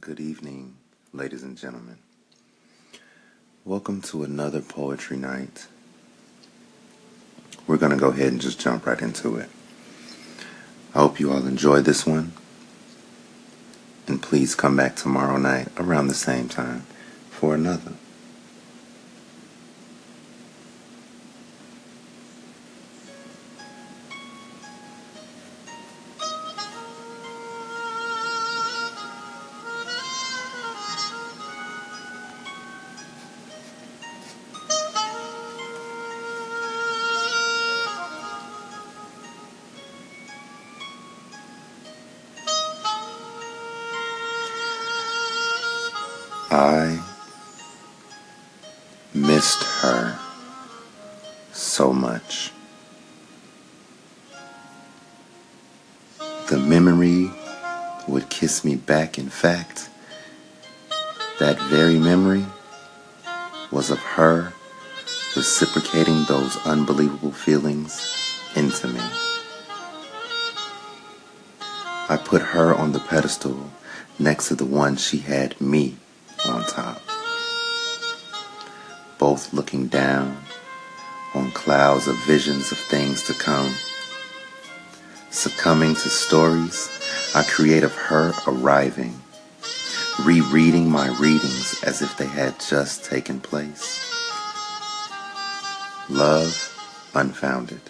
Good evening, ladies and gentlemen. Welcome to another poetry night. We're going to go ahead and just jump right into it. I hope you all enjoy this one. And please come back tomorrow night around the same time for another. I missed her so much. The memory would kiss me back. In fact, that very memory was of her reciprocating those unbelievable feelings into me. I put her on the pedestal next to the one she had me on top, both looking down on clouds of visions of things to come. Succumbing to stories I create of her arriving, rereading my readings as if they had just taken place. Love unfounded.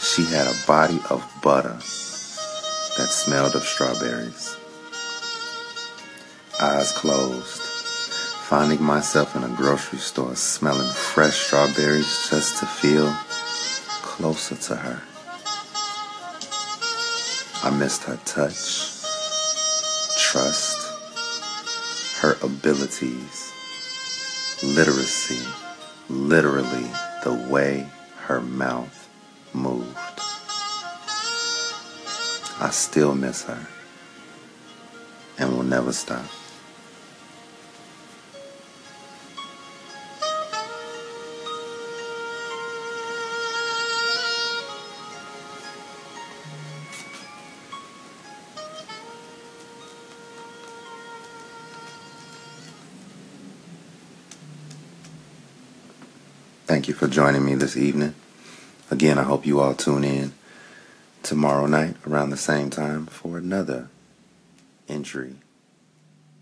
She had a body of butter that smelled of strawberries eyes closed, finding myself in a grocery store smelling fresh strawberries just to feel closer to her. I missed her touch, trust, her abilities, literacy, literally the way her mouth moved. I still miss her and will never stop. Thank you for joining me this evening. Again, I hope you all tune in tomorrow night around the same time for another entry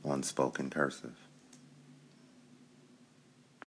on Spoken Cursive.